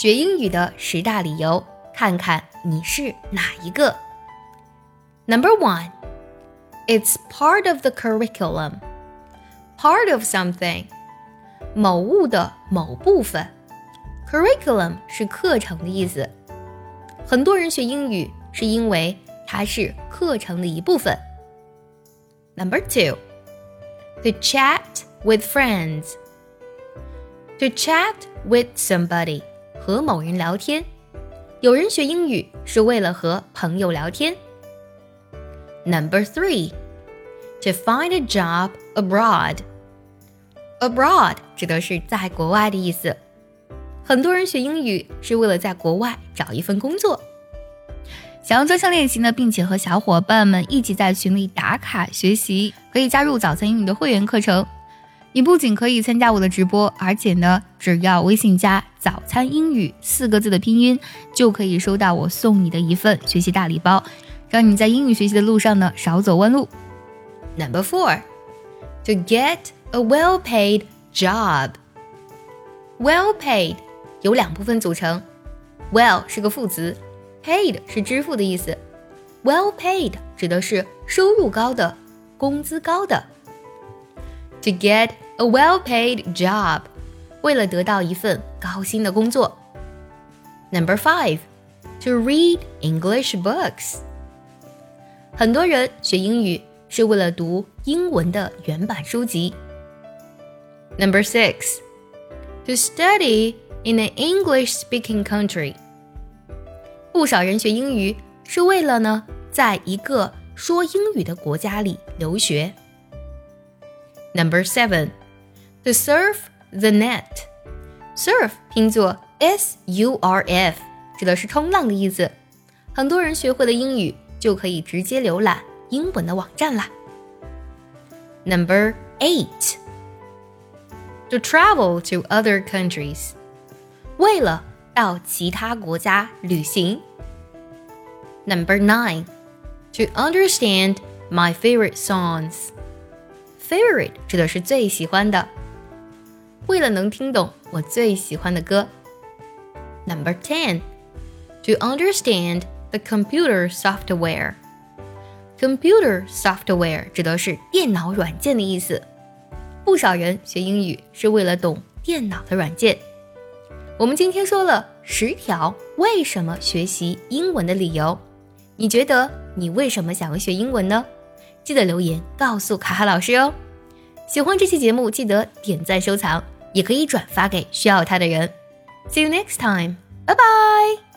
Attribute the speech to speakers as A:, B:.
A: 学英语的十大理由，看看你是哪一个。Number one, it's part of the curriculum. Part of something，某物的某部分。Curriculum 是课程的意思。很多人学英语是因为它是课程的一部分。Number two, to chat with friends. To chat with somebody 和某人聊天。有人学英语是为了和朋友聊天。Number three, to find a job abroad. Abroad 指的是在国外的意思。很多人学英语是为了在国外找一份工作。想要专项练习呢，并且和小伙伴们一起在群里打卡学习，可以加入早餐英语的会员课程。你不仅可以参加我的直播，而且呢，只要微信加“早餐英语”四个字的拼音，就可以收到我送你的一份学习大礼包，让你在英语学习的路上呢少走弯路。Number four, to get a well-paid job. Well-paid 有两部分组成，well 是个副词，paid 是支付的意思。Well-paid 指的是收入高的，工资高的。To get a well-paid job，为了得到一份高薪的工作。Number five, to read English books。很多人学英语是为了读英文的原版书籍。Number six, to study in an English-speaking country。不少人学英语是为了呢，在一个说英语的国家里留学。Number seven, to surf the net. Surf 拼作 s u r f，指的是冲浪的意思。很多人学会了英语，就可以直接浏览英文的网站啦。Number eight, to travel to other countries. 为了到其他国家旅行。Number nine, to understand my favorite songs. Favorite 指的是最喜欢的。 为了能听懂我最喜欢的歌。Number ten, to understand the computer software. Computer software 指的是电脑软件的意思。不少人学英语是为了懂电脑的软件。我们今天说了十条为什么学习英文的理由，你觉得你为什么想要学英文呢？记得留言告诉卡卡老师哦。喜欢这期节目，记得点赞收藏，也可以转发给需要它的人。See you next time，拜拜。